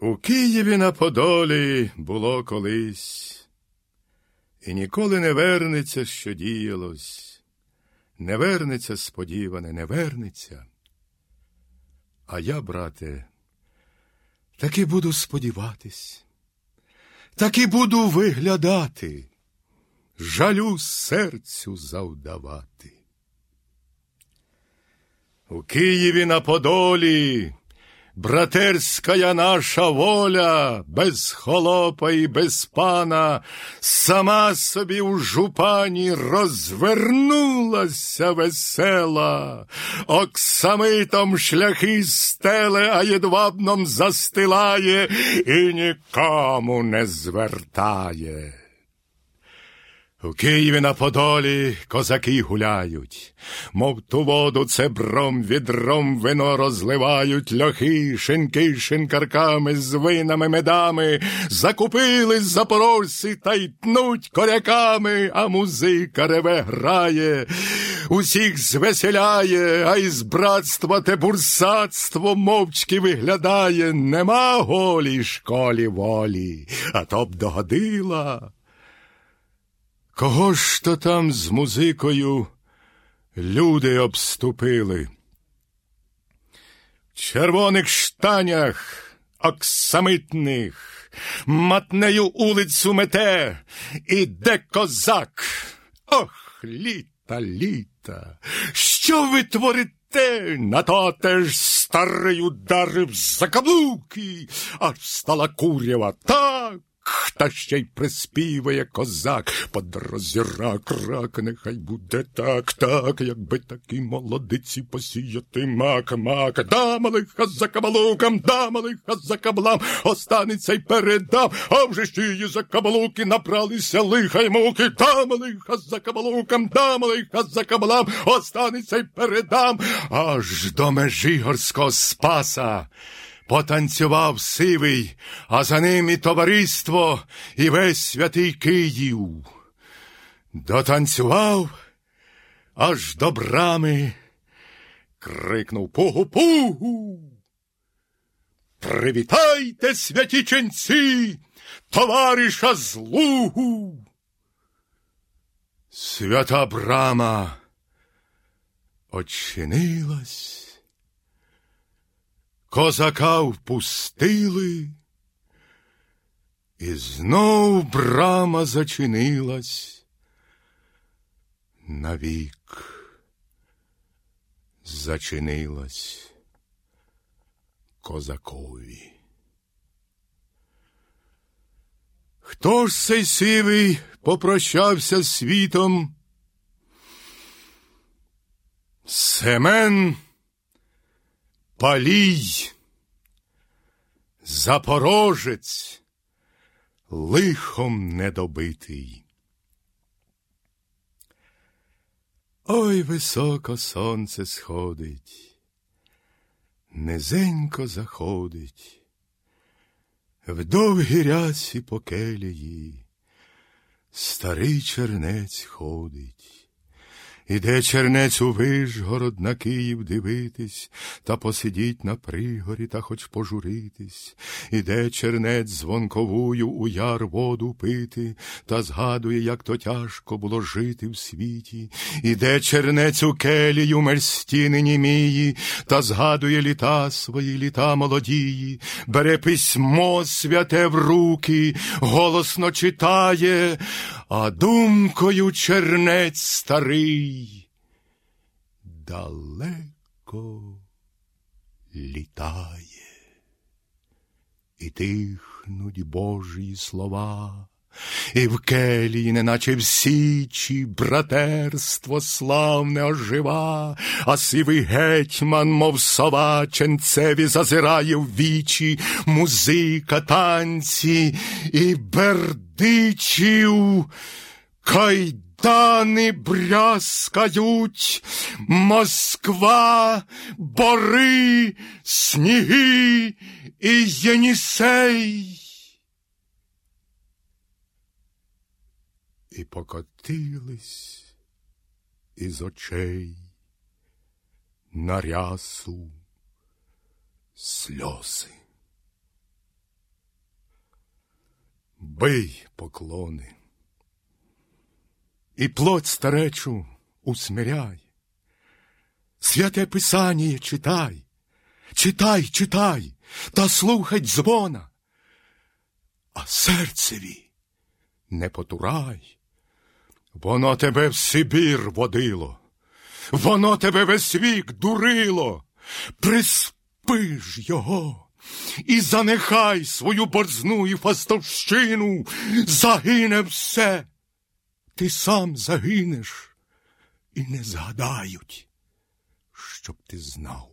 У Києві на Подолі було колись, і ніколи не вернеться, що діялось, не вернеться сподіване, не вернеться. А я, брате, таки буду сподіватись, таки буду виглядати, жалю серцю завдавати. У Києві на Подолі Братерська наша воля, без холопа і без пана, сама собі у жупані розвернулася весела, оксамитом шляхи стеле, а єдвабном застилає і нікому не звертає. У Києві на Подолі козаки гуляють, мов ту воду цебром відром вино розливають, льохи, шинки, шинкарками, з винами, медами, закупили запорожці та й тнуть коряками, а музика реве грає, усіх звеселяє, а із братства те бурсатство мовчки виглядає, нема голій школі волі, а то б догодила. Кого ж то там з музикою люди обступили? В червоних штанях оксамитних матнею улицю мете, іде козак. Ох, літа, літа, що ви творите? На то теж старий ударив за каблуки, аж стала курява так та ще й приспіває козак, подрозіра крак, нехай буде так, так, якби такі молодиці посіяти мак, мак, дам лиха за кабалукам, дам лиха за каблам, останеться й передам, а вже ж її за кабалуки набралися лиха й муки, дам лиха за кабалукам, дам лиха за каблам, останеться й передам, аж до межигорського спаса потанцював сивий, а за ним і товариство, і весь святий Київ. Дотанцював аж до брами, крикнув Пугу-пугу. Привітайте, святі ченці, товариша злугу. Свята брама очинилась. Козака впустили, і знов брама зачинилась навік, зачинилась козакові. Хто ж цей сивий попрощався з світом? Семен Палій, Запорожець, лихом недобитий. Ой високо сонце сходить, низенько заходить, в довгі рясі по келії старий чернець ходить. Іде чернець у Вишгород на Київ дивитись, та посидіть на пригорі та хоч пожуритись. Іде чернець звонковую у яр воду пити, та згадує, як то тяжко було жити в світі. Іде чернець у келію мерстіни німії, та згадує літа свої, літа молодії, бере письмо святе в руки, голосно читає, а думкою чернець старий далеко літає, і тихнуть Божі слова, і в келії, неначе в січі, братерство славне ожива, а сивий гетьман, мов сова, ченцеві зазирає в вічі, музика, танці і бердичів кайдан. Тани брязкають, Москва, бори, сніги і Єнісей. І покотились із очей на рясу сльози. бий поклони. І плоть старечу усмиряй, святе Писання читай, читай, читай, та слухай дзвона, а серцеві не потурай, воно тебе в Сибір водило, воно тебе весь вік дурило, приспи ж його. І занехай свою борзну і фастовщину, загине все, ти сам загинеш, і не згадають, щоб ти знав.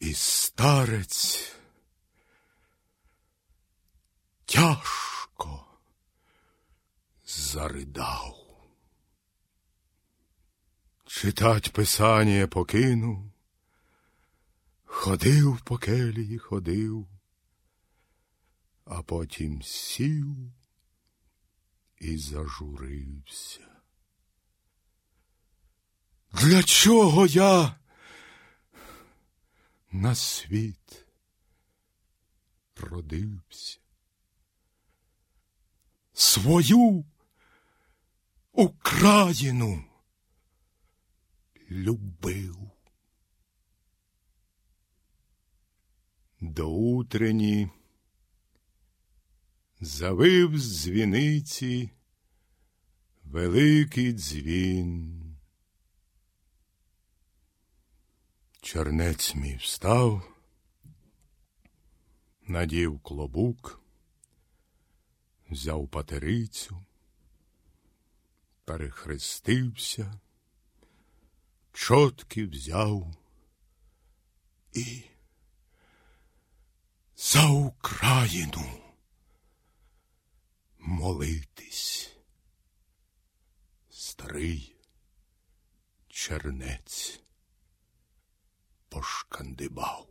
І старець тяжко Читать писання покинув, ходив по келії, ходив, а потім сів і зажурився. Для чого я на світ родився? Свою Україну любив. До утрені завив з дзвіниці великий дзвін. Чернець мій встав, надів клобук, взяв патерицю, перехрестився, чотки взяв і за Україну молитись. Старий чернець пошкандибав.